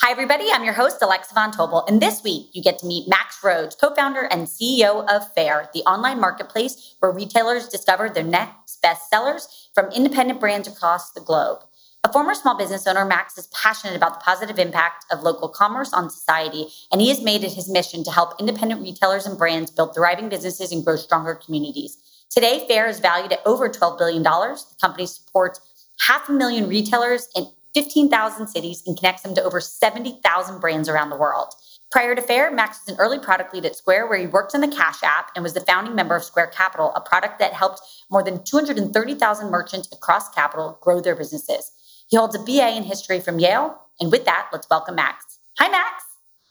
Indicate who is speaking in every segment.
Speaker 1: Hi, everybody. I'm your host, Alexa Von Tobel. And this week, you get to meet Max Rhodes, co founder and CEO of Faire, the online marketplace where retailers discover their next best sellers from independent brands across the globe. A former small business owner, Max is passionate about the positive impact of local commerce on society, and he has made it his mission to help independent retailers and brands build thriving businesses and grow stronger communities. Today, Faire is valued at over $12 billion. The company supports half a million retailers and 15,000 cities and connects them to over 70,000 brands around the world. Prior to Faire, Max was an early product lead at Square, where he worked on the Cash App and was the founding member of Square Capital, a product that helped more than 230,000 merchants across Capital grow their businesses. He holds a BA in history from Yale. And with that, let's welcome Max. Hi, Max.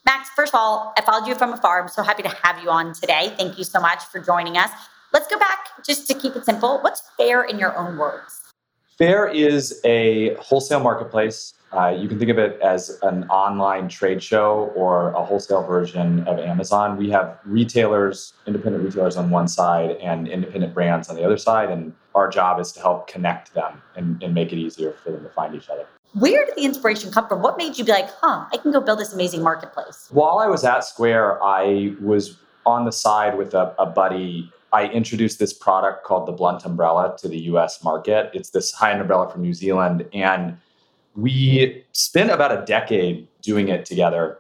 Speaker 1: Max, first of all, I followed you from afar. I'm so happy to have you on today. Thank you so much for joining us. Let's go back just to keep it simple. What's Faire in your own words?
Speaker 2: Faire is a wholesale marketplace. Uh, you can think of it as an online trade show or a wholesale version of Amazon. We have retailers, independent retailers on one side, and independent brands on the other side. And our job is to help connect them and, and make it easier for them to find each other.
Speaker 1: Where did the inspiration come from? What made you be like, huh, I can go build this amazing marketplace?
Speaker 2: While I was at Square, I was on the side with a, a buddy I introduced this product called the Blunt Umbrella to the US market. It's this high end umbrella from New Zealand. And we spent about a decade doing it together.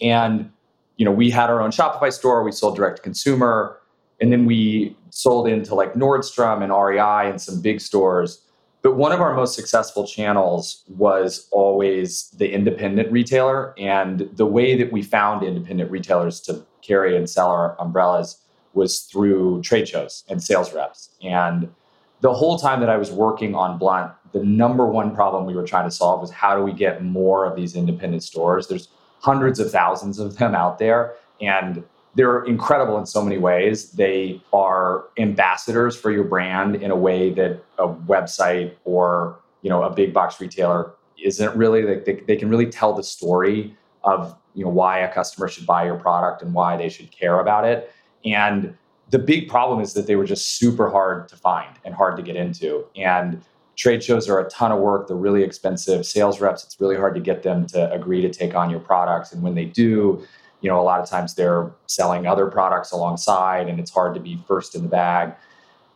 Speaker 2: And, you know, we had our own Shopify store, we sold direct to consumer, and then we sold into like Nordstrom and REI and some big stores. But one of our most successful channels was always the independent retailer. And the way that we found independent retailers to carry and sell our umbrellas was through trade shows and sales reps. And the whole time that I was working on Blunt, the number one problem we were trying to solve was how do we get more of these independent stores? There's hundreds of thousands of them out there, and they're incredible in so many ways. They are ambassadors for your brand in a way that a website or you know a big box retailer isn't really. Like they, they can really tell the story of you know why a customer should buy your product and why they should care about it and the big problem is that they were just super hard to find and hard to get into. And trade shows are a ton of work. They're really expensive. Sales reps, it's really hard to get them to agree to take on your products. And when they do, you know, a lot of times they're selling other products alongside, and it's hard to be first in the bag.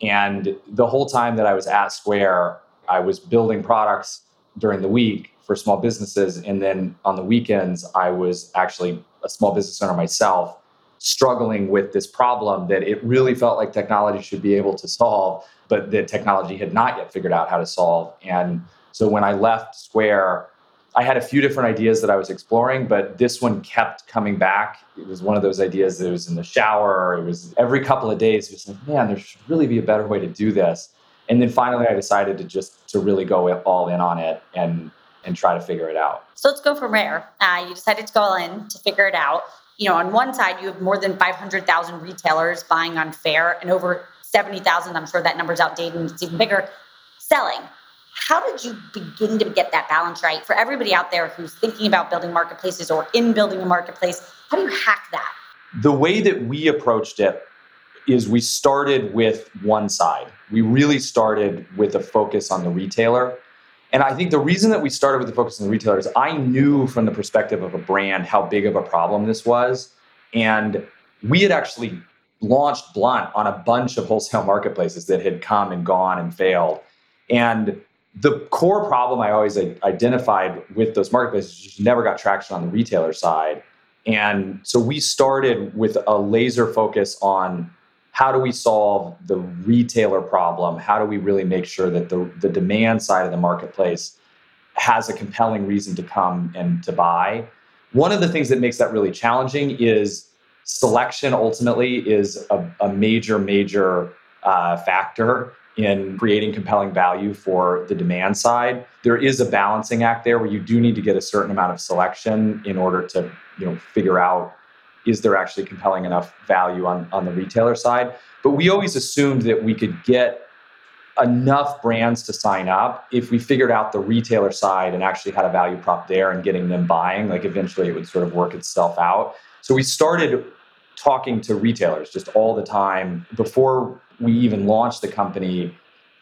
Speaker 2: And the whole time that I was at Square, I was building products during the week for small businesses. And then on the weekends, I was actually a small business owner myself struggling with this problem that it really felt like technology should be able to solve, but that technology had not yet figured out how to solve. And so when I left Square, I had a few different ideas that I was exploring, but this one kept coming back. It was one of those ideas that was in the shower. It was every couple of days. It was like, man, there should really be a better way to do this. And then finally, I decided to just to really go all in on it and and try to figure it out.
Speaker 1: So let's go from there. Uh, you decided to go all in to figure it out you know, on one side, you have more than 500,000 retailers buying on Faire and over 70,000, I'm sure that number's outdated and it's even bigger, selling. How did you begin to get that balance right for everybody out there who's thinking about building marketplaces or in building a marketplace? How do you hack that?
Speaker 2: The way that we approached it is we started with one side. We really started with a focus on the retailer and I think the reason that we started with the focus on the retailers, I knew from the perspective of a brand how big of a problem this was. And we had actually launched Blunt on a bunch of wholesale marketplaces that had come and gone and failed. And the core problem I always identified with those marketplaces, never got traction on the retailer side. And so we started with a laser focus on how do we solve the retailer problem? How do we really make sure that the, the demand side of the marketplace has a compelling reason to come and to buy? One of the things that makes that really challenging is selection ultimately is a, a major, major uh, factor in creating compelling value for the demand side. There is a balancing act there where you do need to get a certain amount of selection in order to, you know, figure out is there actually compelling enough value on, on the retailer side. But we always assumed that we could get enough brands to sign up if we figured out the retailer side and actually had a value prop there and getting them buying like eventually it would sort of work itself out so we started talking to retailers just all the time before we even launched the company,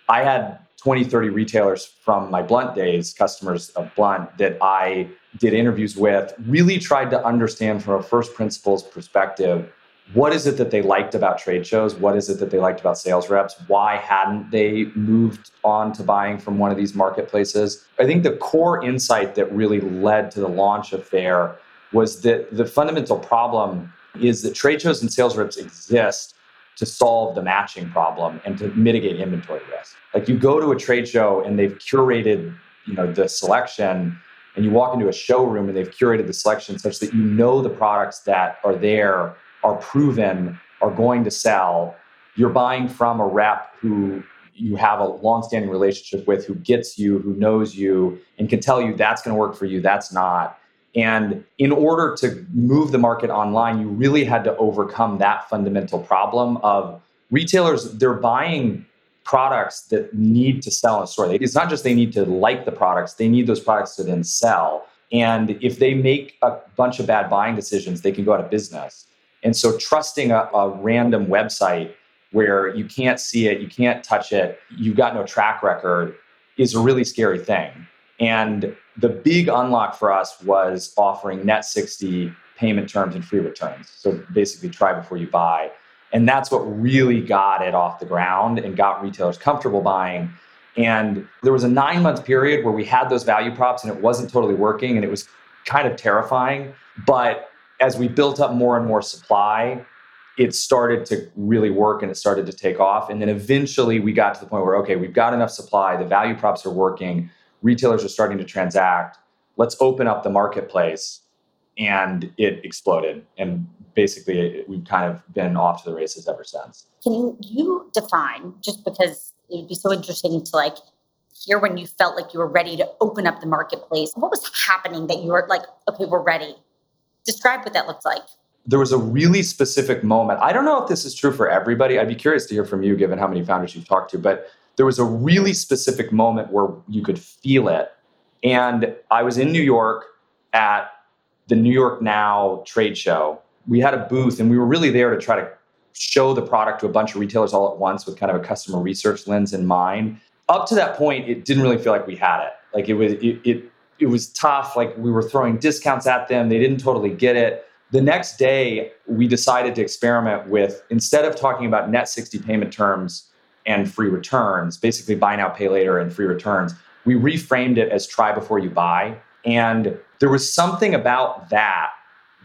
Speaker 2: I had 20, 30 retailers from my Blunt days, customers of Blunt, that I did interviews with, really tried to understand from a first principles perspective what is it that they liked about trade shows? What is it that they liked about sales reps? Why hadn't they moved on to buying from one of these marketplaces? I think the core insight that really led to the launch of Faire was that the fundamental problem is that trade shows and sales reps exist to solve the matching problem and to mitigate inventory risk. Like you go to a trade show and they've curated, you know, the selection and you walk into a showroom and they've curated the selection such that you know the products that are there are proven are going to sell. You're buying from a rep who you have a long-standing relationship with who gets you, who knows you, and can tell you that's going to work for you, that's not. And in order to move the market online, you really had to overcome that fundamental problem of retailers, they're buying products that need to sell in a store. It's not just they need to like the products, they need those products to then sell. And if they make a bunch of bad buying decisions, they can go out of business. And so trusting a, a random website where you can't see it, you can't touch it, you've got no track record is a really scary thing. And the big unlock for us was offering net 60 payment terms and free returns. So basically, try before you buy. And that's what really got it off the ground and got retailers comfortable buying. And there was a nine month period where we had those value props and it wasn't totally working and it was kind of terrifying. But as we built up more and more supply, it started to really work and it started to take off. And then eventually we got to the point where, okay, we've got enough supply, the value props are working retailers are starting to transact. Let's open up the marketplace. And it exploded. And basically, we've kind of been off to the races ever since.
Speaker 1: Can you define, just because it would be so interesting to like hear when you felt like you were ready to open up the marketplace? What was happening that you were like, okay, we're ready? Describe what that looked like
Speaker 2: there was a really specific moment. I don't know if this is true for everybody. I'd be curious to hear from you, given how many founders you've talked to. But there was a really specific moment where you could feel it. And I was in New York at the New York Now trade show. We had a booth and we were really there to try to show the product to a bunch of retailers all at once with kind of a customer research lens in mind. Up to that point, it didn't really feel like we had it. Like it was it, it, it was tough. Like we were throwing discounts at them. They didn't totally get it. The next day, we decided to experiment with instead of talking about net 60 payment terms and free returns, basically buy now, pay later and free returns. We reframed it as try before you buy. And there was something about that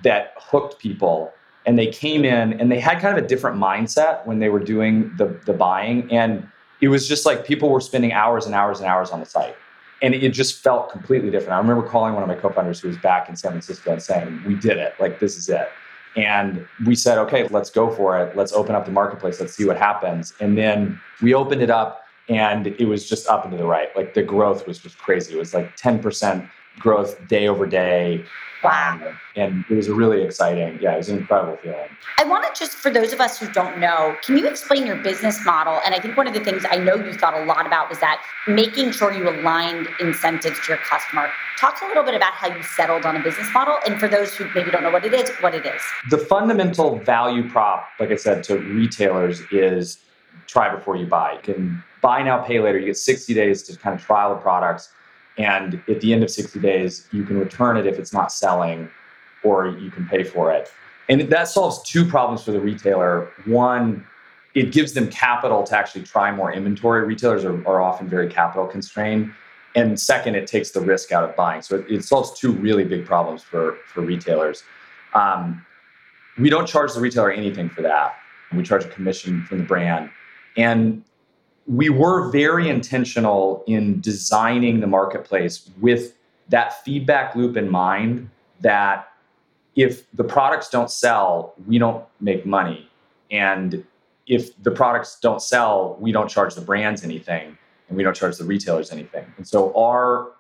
Speaker 2: that hooked people. And they came in and they had kind of a different mindset when they were doing the, the buying. And it was just like people were spending hours and hours and hours on the site. And it just felt completely different. I remember calling one of my co founders who was back in San Francisco and saying, We did it. Like, this is it. And we said, okay, let's go for it. Let's open up the marketplace. Let's see what happens. And then we opened it up and it was just up and to the right. Like the growth was just crazy. It was like 10% growth day over day.
Speaker 1: Wow.
Speaker 2: And it was really exciting. Yeah, it was an incredible feeling.
Speaker 1: I want to just, for those of us who don't know, can you explain your business model? And I think one of the things I know you thought a lot about was that making sure you aligned incentives to your customer. Talk a little bit about how you settled on a business model. And for those who maybe don't know what it is, what it is.
Speaker 2: The fundamental value prop, like I said, to retailers is try before you buy. You can buy now, pay later. You get 60 days to kind of trial the products and at the end of 60 days, you can return it if it's not selling, or you can pay for it. And that solves two problems for the retailer. One, it gives them capital to actually try more inventory. Retailers are, are often very capital constrained. And second, it takes the risk out of buying. So it, it solves two really big problems for, for retailers. Um, we don't charge the retailer anything for that. We charge a commission from the brand. And we were very intentional in designing the marketplace with that feedback loop in mind that if the products don't sell, we don't make money. And if the products don't sell, we don't charge the brands anything and we don't charge the retailers anything. And so our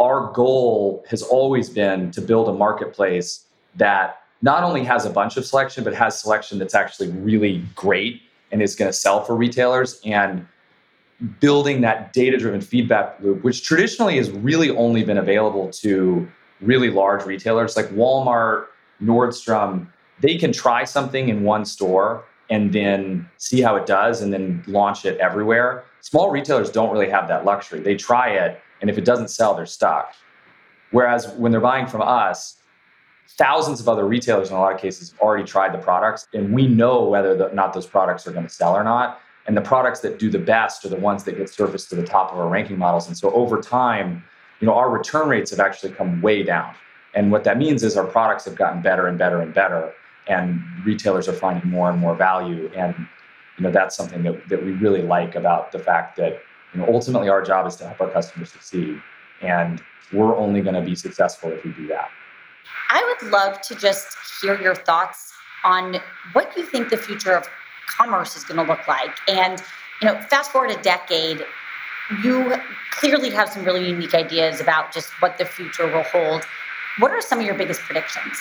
Speaker 2: our goal has always been to build a marketplace that not only has a bunch of selection, but has selection that's actually really great and is going to sell for retailers. And building that data driven feedback loop, which traditionally has really only been available to really large retailers like Walmart, Nordstrom. They can try something in one store and then see how it does and then launch it everywhere. Small retailers don't really have that luxury. They try it, and if it doesn't sell, they're stuck. Whereas when they're buying from us, thousands of other retailers in a lot of cases have already tried the products, and we know whether or not those products are going to sell or not. And the products that do the best are the ones that get surfaced to the top of our ranking models. And so over time, you know, our return rates have actually come way down. And what that means is our products have gotten better and better and better, and retailers are finding more and more value. And you know, that's something that, that we really like about the fact that you know, ultimately our job is to help our customers succeed. And we're only going to be successful if we do that.
Speaker 1: I would love to just hear your thoughts on what you think the future of commerce is going to look like. And, you know, fast forward a decade, you clearly have some really unique ideas about just what the future will hold. What are some of your biggest predictions?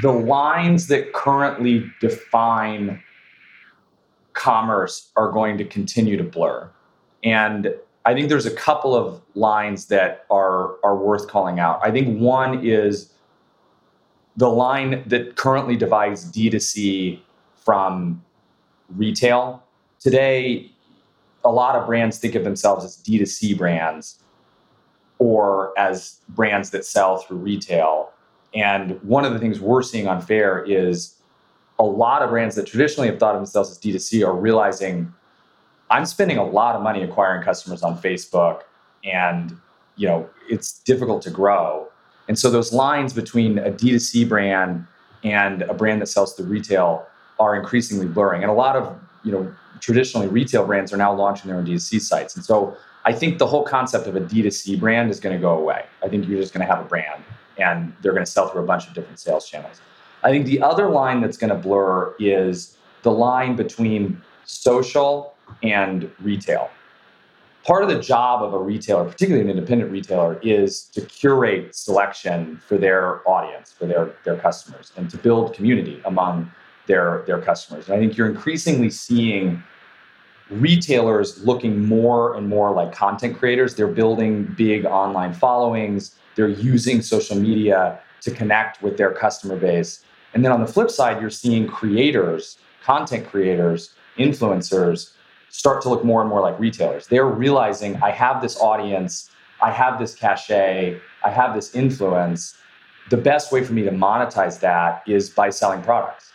Speaker 2: The lines that currently define commerce are going to continue to blur. And I think there's a couple of lines that are are worth calling out. I think one is the line that currently divides D2C from retail. Today, a lot of brands think of themselves as D2C brands or as brands that sell through retail. And one of the things we're seeing on Faire is a lot of brands that traditionally have thought of themselves as D2C are realizing I'm spending a lot of money acquiring customers on Facebook and you know it's difficult to grow. And so those lines between a D2C brand and a brand that sells through retail are increasingly blurring. And a lot of, you know, traditionally retail brands are now launching their own D2C sites. And so I think the whole concept of a D2C brand is going to go away. I think you're just going to have a brand and they're going to sell through a bunch of different sales channels. I think the other line that's going to blur is the line between social and retail. Part of the job of a retailer, particularly an independent retailer, is to curate selection for their audience, for their, their customers, and to build community among their their customers. And I think you're increasingly seeing retailers looking more and more like content creators. They're building big online followings. They're using social media to connect with their customer base. And then on the flip side, you're seeing creators, content creators, influencers start to look more and more like retailers. They're realizing I have this audience, I have this cachet, I have this influence. The best way for me to monetize that is by selling products.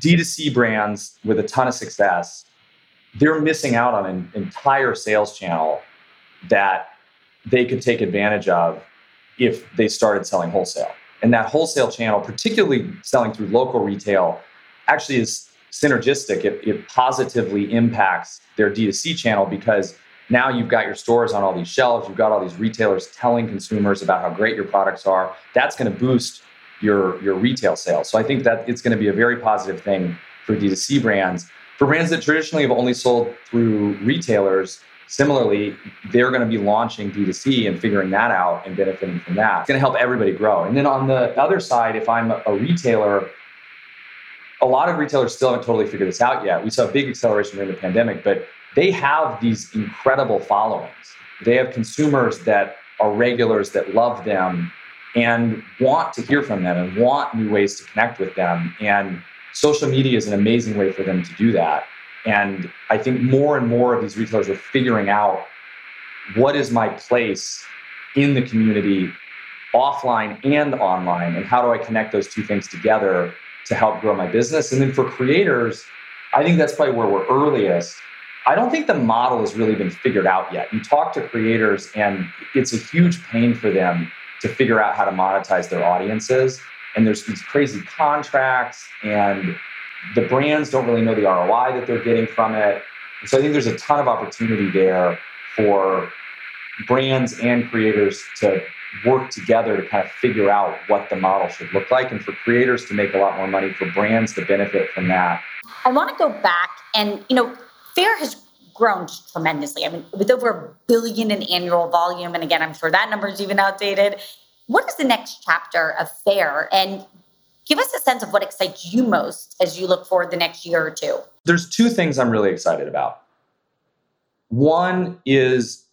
Speaker 2: D2C brands with a ton of success, they're missing out on an entire sales channel that they could take advantage of if they started selling wholesale. And that wholesale channel, particularly selling through local retail, actually is synergistic. It, it positively impacts their D2C channel because now you've got your stores on all these shelves, you've got all these retailers telling consumers about how great your products are. That's going to boost your your retail sales. So I think that it's going to be a very positive thing for D2C brands. For brands that traditionally have only sold through retailers, similarly, they're going to be launching D2C and figuring that out and benefiting from that. It's going to help everybody grow. And then on the other side, if I'm a retailer, a lot of retailers still haven't totally figured this out yet. We saw a big acceleration during the pandemic, but they have these incredible followings. They have consumers that are regulars that love them and want to hear from them and want new ways to connect with them. And social media is an amazing way for them to do that. And I think more and more of these retailers are figuring out what is my place in the community, offline and online, and how do I connect those two things together to help grow my business? And then for creators, I think that's probably where we're earliest. I don't think the model has really been figured out yet. You talk to creators, and it's a huge pain for them to figure out how to monetize their audiences. and there's these crazy contracts and the brands don't really know the ROI that they're getting from it. And so I think there's a ton of opportunity there for brands and creators to work together to kind of figure out what the model should look like and for creators to make a lot more money for brands to benefit from that
Speaker 1: i want to go back and you know Faire has grown tremendously. I mean with over a billion in annual volume and again i'm sure that number is even outdated. What is the next chapter of Faire? And give us a sense of what excites you most as you look forward the next year or two.
Speaker 2: There's two things i'm really excited about. One is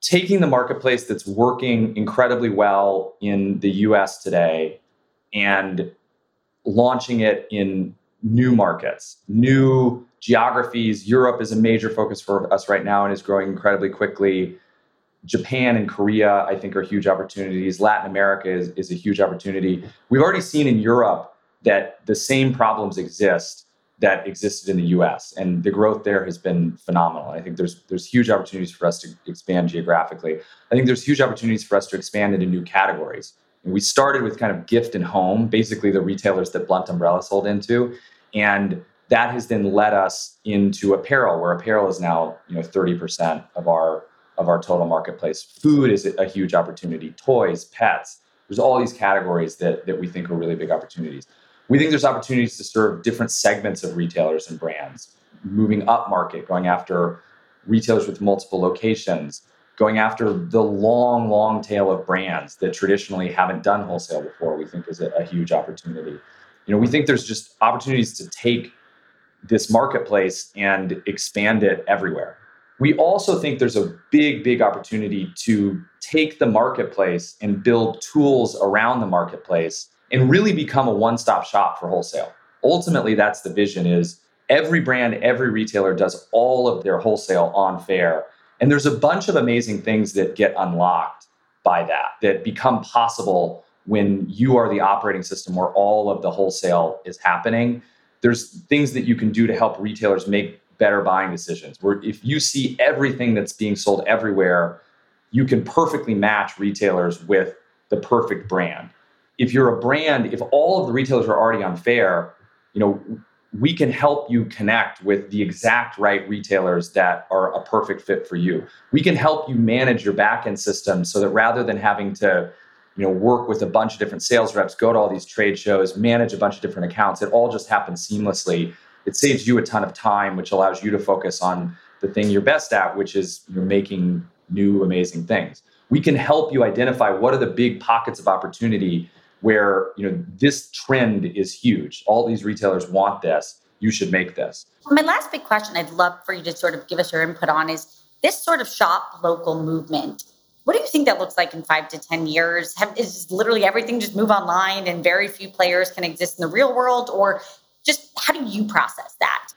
Speaker 2: taking the marketplace that's working incredibly well in the US today and launching it in new markets, new geographies. Europe is a major focus for us right now and is growing incredibly quickly. Japan and Korea, I think, are huge opportunities. Latin America is, is a huge opportunity. We've already seen in Europe that the same problems exist that existed in the US. And the growth there has been phenomenal. I think there's there's huge opportunities for us to expand geographically. I think there's huge opportunities for us to expand into new categories. We started with kind of gift and home, basically the retailers that Blunt Umbrella sold into. And that has then led us into apparel, where apparel is now, you know, 30% of our of our total marketplace. Food is a huge opportunity, toys, pets. There's all these categories that, that we think are really big opportunities. We think there's opportunities to serve different segments of retailers and brands, moving up market, going after retailers with multiple locations, going after the long, long tail of brands that traditionally haven't done wholesale before, we think is a, a huge opportunity. You know, we think there's just opportunities to take this marketplace and expand it everywhere. We also think there's a big, big opportunity to take the marketplace and build tools around the marketplace and really become a one-stop shop for wholesale. Ultimately, that's the vision is every brand, every retailer does all of their wholesale on Faire. And there's a bunch of amazing things that get unlocked by that, that become possible when you are the operating system where all of the wholesale is happening. There's things that you can do to help retailers make better buying decisions. Where if you see everything that's being sold everywhere, you can perfectly match retailers with the perfect brand if you're a brand, if all of the retailers are already on Faire, you know, we can help you connect with the exact right retailers that are a perfect fit for you. We can help you manage your backend system so that rather than having to, you know, work with a bunch of different sales reps, go to all these trade shows, manage a bunch of different accounts, it all just happens seamlessly. It saves you a ton of time, which allows you to focus on the thing you're best at, which is you're making new amazing things. We can help you identify what are the big pockets of opportunity where you know this trend is huge. All these retailers want this. You should make this.
Speaker 1: My last big question I'd love for you to sort of give us your input on is this sort of shop local movement. What do you think that looks like in five to 10 years? Have, is literally everything just move online and very few players can exist in the real world? Or just how do you process that?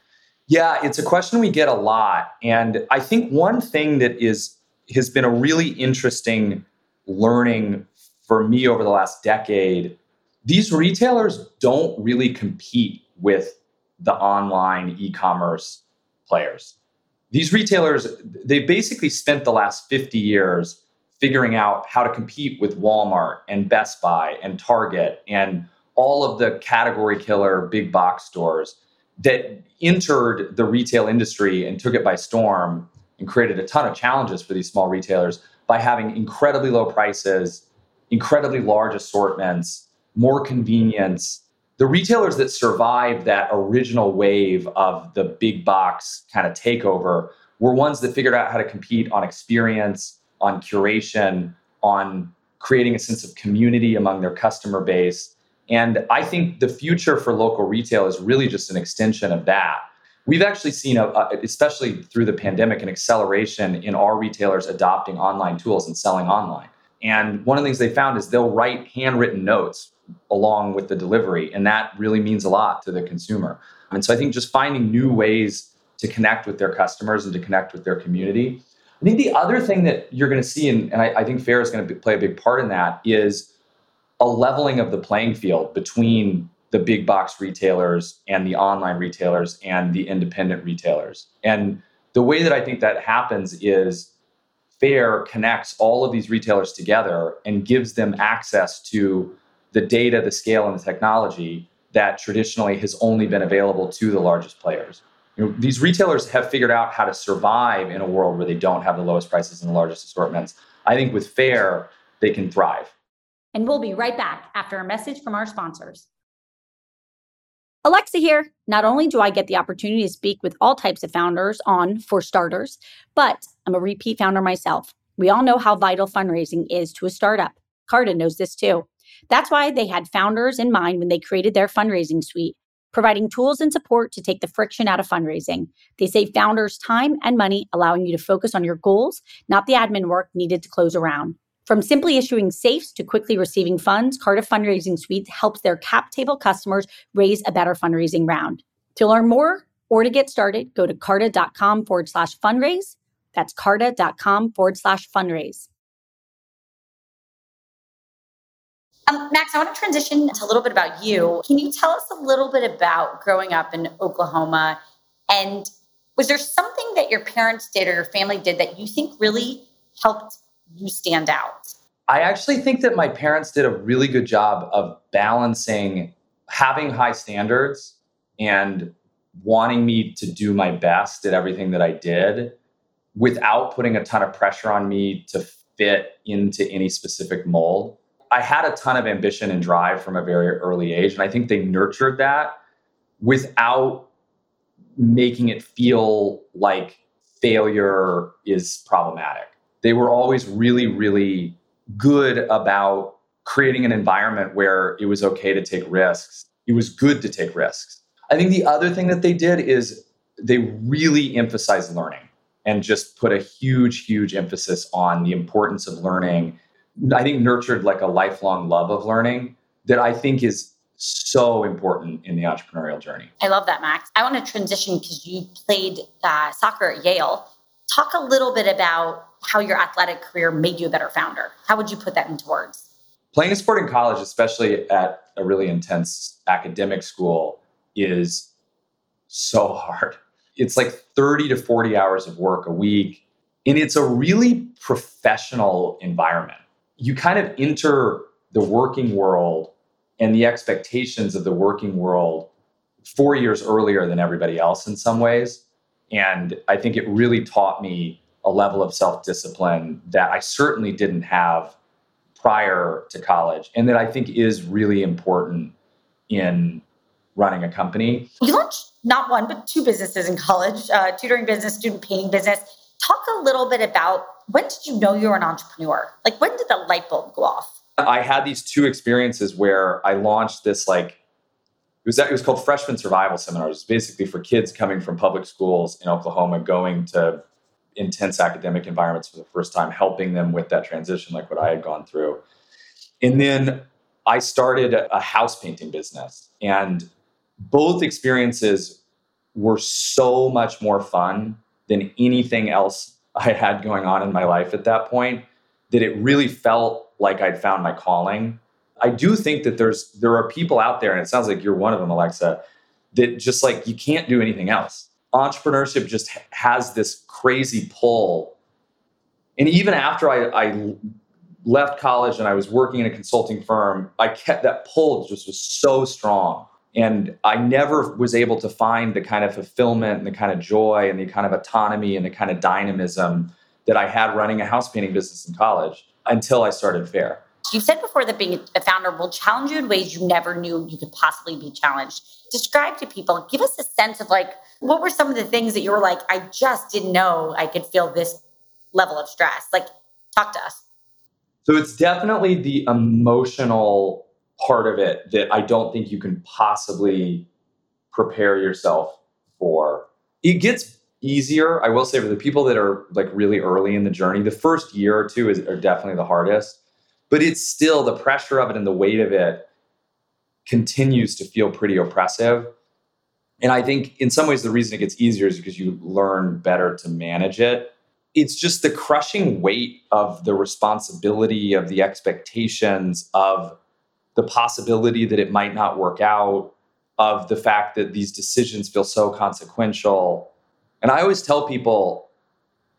Speaker 2: Yeah, it's a question we get a lot. And I think one thing that is has been a really interesting learning for me over the last decade, these retailers don't really compete with the online e commerce players. These retailers, they basically spent the last 50 years figuring out how to compete with Walmart and Best Buy and Target and all of the category killer big box stores that entered the retail industry and took it by storm and created a ton of challenges for these small retailers by having incredibly low prices incredibly large assortments, more convenience. The retailers that survived that original wave of the big box kind of takeover were ones that figured out how to compete on experience, on curation, on creating a sense of community among their customer base. And I think the future for local retail is really just an extension of that. We've actually seen, a, a, especially through the pandemic, an acceleration in our retailers adopting online tools and selling online. And one of the things they found is they'll write handwritten notes along with the delivery. And that really means a lot to the consumer. And so I think just finding new ways to connect with their customers and to connect with their community. I think the other thing that you're going to see, and, and I, I, think Faire is going to play a big part in that, is a leveling of the playing field between the big box retailers and the online retailers and the independent retailers. And the way that I think that happens is Faire connects all of these retailers together and gives them access to the data, the scale, and the technology that traditionally has only been available to the largest players. You know, these retailers have figured out how to survive in a world where they don't have the lowest prices and the largest assortments. I think with Faire, they can thrive.
Speaker 1: And we'll be right back after a message from our sponsors. Alexa here. Not only do I get the opportunity to speak with all types of founders on For Starters, but I'm a repeat founder myself. We all know how vital fundraising is to a startup. Carta knows this too. That's why they had founders in mind when they created their fundraising suite, providing tools and support to take the friction out of fundraising. They save founders time and money, allowing you to focus on your goals, not the admin work needed to close a round. From simply issuing safes to quickly receiving funds, Carta Fundraising Suite helps their cap table customers raise a better fundraising round. To learn more or to get started, go to carta.com forward slash fundraise. That's carta.com forward slash fundraise. Um, Max, I want to transition to a little bit about you. Can you tell us a little bit about growing up in Oklahoma? And was there something that your parents did or your family did that you think really helped you stand out?
Speaker 2: I actually think that my parents did a really good job of balancing having high standards and wanting me to do my best at everything that I did without putting a ton of pressure on me to fit into any specific mold. I had a ton of ambition and drive from a very early age. And I think they nurtured that without making it feel like failure is problematic. They were always really, really good about creating an environment where it was okay to take risks. It was good to take risks. I think the other thing that they did is they really emphasized learning and just put a huge, huge emphasis on the importance of learning I think nurtured like a lifelong love of learning that I think is so important in the entrepreneurial journey.
Speaker 1: I love that, Max. I want to transition because you played uh, soccer at Yale. Talk a little bit about how your athletic career made you a better founder. How would you put that into words?
Speaker 2: Playing a sport in college, especially at a really intense academic school, is so hard. It's like 30 to 40 hours of work a week. And it's a really professional environment you kind of enter the working world and the expectations of the working world four years earlier than everybody else in some ways. And I think it really taught me a level of self discipline that I certainly didn't have prior to college, and that I think is really important in running a company.
Speaker 1: You launched not one, but two businesses in college uh, tutoring business, student painting business. Talk a little bit about when did you know you were an entrepreneur? Like when did the light bulb go off?
Speaker 2: I had these two experiences where I launched this like it was it was called freshman survival seminars. Basically for kids coming from public schools in Oklahoma going to intense academic environments for the first time, helping them with that transition, like what I had gone through. And then I started a house painting business, and both experiences were so much more fun than anything else I had going on in my life at that point that it really felt like I'd found my calling. I do think that there's there are people out there, and it sounds like you're one of them, Alexa, that just like you can't do anything else. Entrepreneurship just has this crazy pull. And even after I, I left college and I was working in a consulting firm, I kept that pull just was so strong and I never was able to find the kind of fulfillment and the kind of joy and the kind of autonomy and the kind of dynamism that I had running a house painting business in college until I started Faire.
Speaker 1: You said before that being a founder will challenge you in ways you never knew you could possibly be challenged. Describe to people, give us a sense of like, what were some of the things that you were like, I just didn't know I could feel this level of stress? Like, talk to us.
Speaker 2: So it's definitely the emotional part of it that I don't think you can possibly prepare yourself for. It gets easier, I will say, for the people that are like really early in the journey. The first year or two is are definitely the hardest, but it's still the pressure of it and the weight of it continues to feel pretty oppressive. And I think in some ways the reason it gets easier is because you learn better to manage it. It's just the crushing weight of the responsibility, of the expectations, of the possibility that it might not work out, of the fact that these decisions feel so consequential. And I always tell people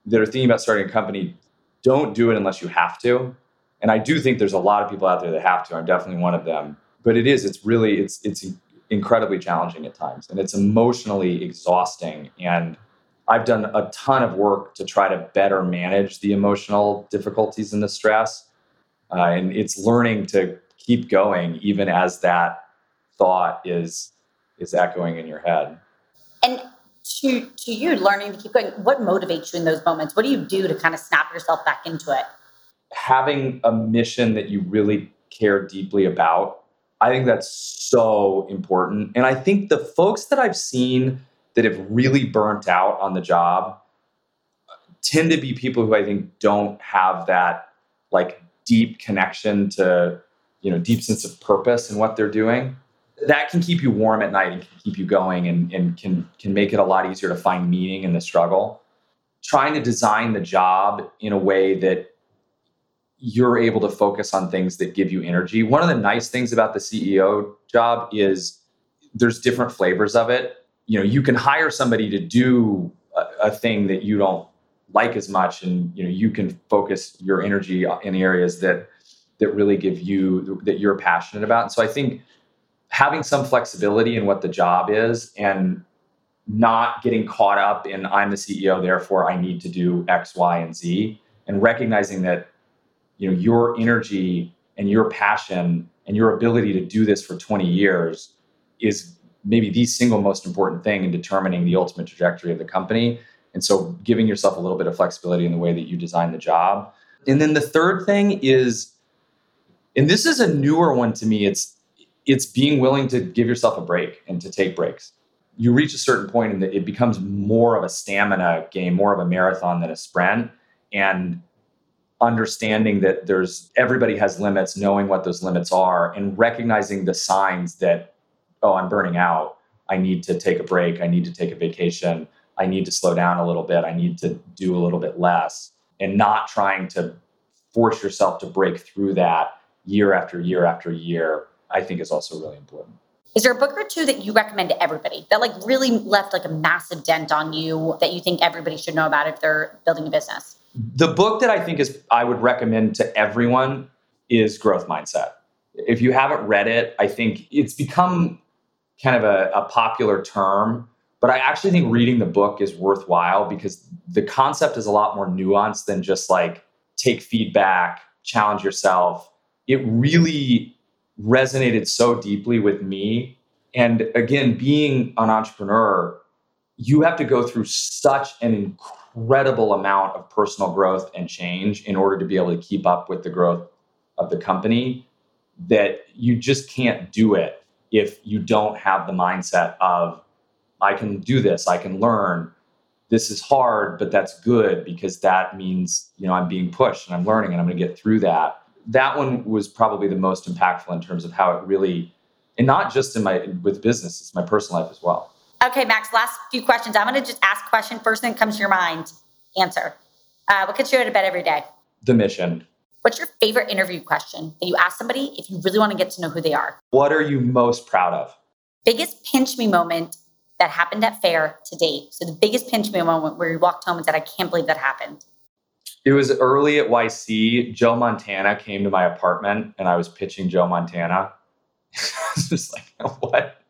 Speaker 2: that are thinking about starting a company, don't do it unless you have to. And I do think there's a lot of people out there that have to. I'm definitely one of them. But it is, it's really, it's, it's incredibly challenging at times and it's emotionally exhausting. And I've done a ton of work to try to better manage the emotional difficulties and the stress. Uh, and it's learning to keep going even as that thought is is echoing in your head.
Speaker 1: And to to you, learning to keep going, what motivates you in those moments? What do you do to kind of snap yourself back into it?
Speaker 2: Having a mission that you really care deeply about. I think that's so important. And I think the folks that I've seen that have really burnt out on the job tend to be people who I think don't have that like deep connection to, you know, deep sense of purpose in what they're doing. That can keep you warm at night and can keep you going and, and can can make it a lot easier to find meaning in the struggle. Trying to design the job in a way that you're able to focus on things that give you energy. One of the nice things about the CEO job is there's different flavors of it you know you can hire somebody to do a, a, thing that you don't like as much and you know you can focus your energy in areas that that really give you that you're passionate about and so i think having some flexibility in what the job is and not getting caught up in i'm the ceo therefore i need to do x y and z and recognizing that you know your energy and your passion and your ability to do this for 20 years is maybe the single most important thing in determining the ultimate trajectory of the company. And so giving yourself a little bit of flexibility in the way that you design the job. And then the third thing is, and this is a newer one to me, it's it's being willing to give yourself a break and to take breaks. You reach a certain point and it becomes more of a stamina game, more of a marathon than a sprint. And understanding that there's everybody has limits, knowing what those limits are, and recognizing the signs that oh, I'm burning out. I need to take a break. I need to take a vacation. I need to slow down a little bit. I need to do a little bit less and not trying to force yourself to break through that year after year after year, I think is also really important.
Speaker 1: Is there a book or two that you recommend to everybody that like really left like a massive dent on you that you think everybody should know about if they're building a business?
Speaker 2: The book that I think is I would recommend to everyone is Growth Mindset. If you haven't read it, I think it's become kind of a, a popular term, but I actually think reading the book is worthwhile because the concept is a lot more nuanced than just like take feedback, challenge yourself. It really resonated so deeply with me. And again, being an entrepreneur, you have to go through such an incredible amount of personal growth and change in order to be able to keep up with the growth of the company that you just can't do it if you don't have the mindset of i can do this i can learn this is hard but that's good because that means you know i'm being pushed and i'm learning and i'm going to get through that that one was probably the most impactful in terms of how it really and not just in my with business it's my personal life as well
Speaker 1: okay max last few questions i'm going to just ask a question first thing that comes to your mind answer uh, what gets you out of bed every day
Speaker 2: the mission
Speaker 1: What's your favorite interview question that you ask somebody if you really want to get to know who they are?
Speaker 2: What are you most proud of?
Speaker 1: Biggest pinch me moment that happened at Faire to date. So the biggest pinch me moment where you walked home and said, I can't believe that happened.
Speaker 2: It was early at YC. Joe Montana came to my apartment and I was pitching Joe Montana. I was just like, what?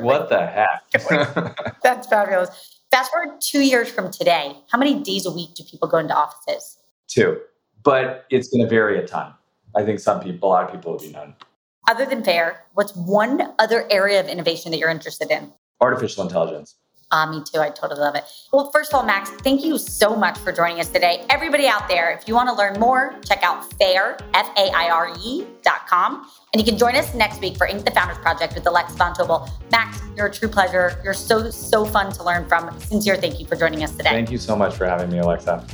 Speaker 2: what the heck?
Speaker 1: That's fabulous. Fast forward two years from today. How many days a week do people go into offices?
Speaker 2: Two but it's going to vary a ton. I think some people, a lot of people will be none.
Speaker 1: Other than Faire, what's one other area of innovation that you're interested in?
Speaker 2: Artificial intelligence.
Speaker 1: Uh, me too. I totally love it. Well, first of all, Max, thank you so much for joining us today. Everybody out there, if you want to learn more, check out Faire, F A I R E dot com. And you can join us next week for Inc. the Founders Project with Alexa Von Tobel. Max, you're a true pleasure. You're so, so fun to learn from. Sincere thank you for joining us today.
Speaker 2: Thank you so much for having me, Alexa.